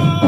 Oh.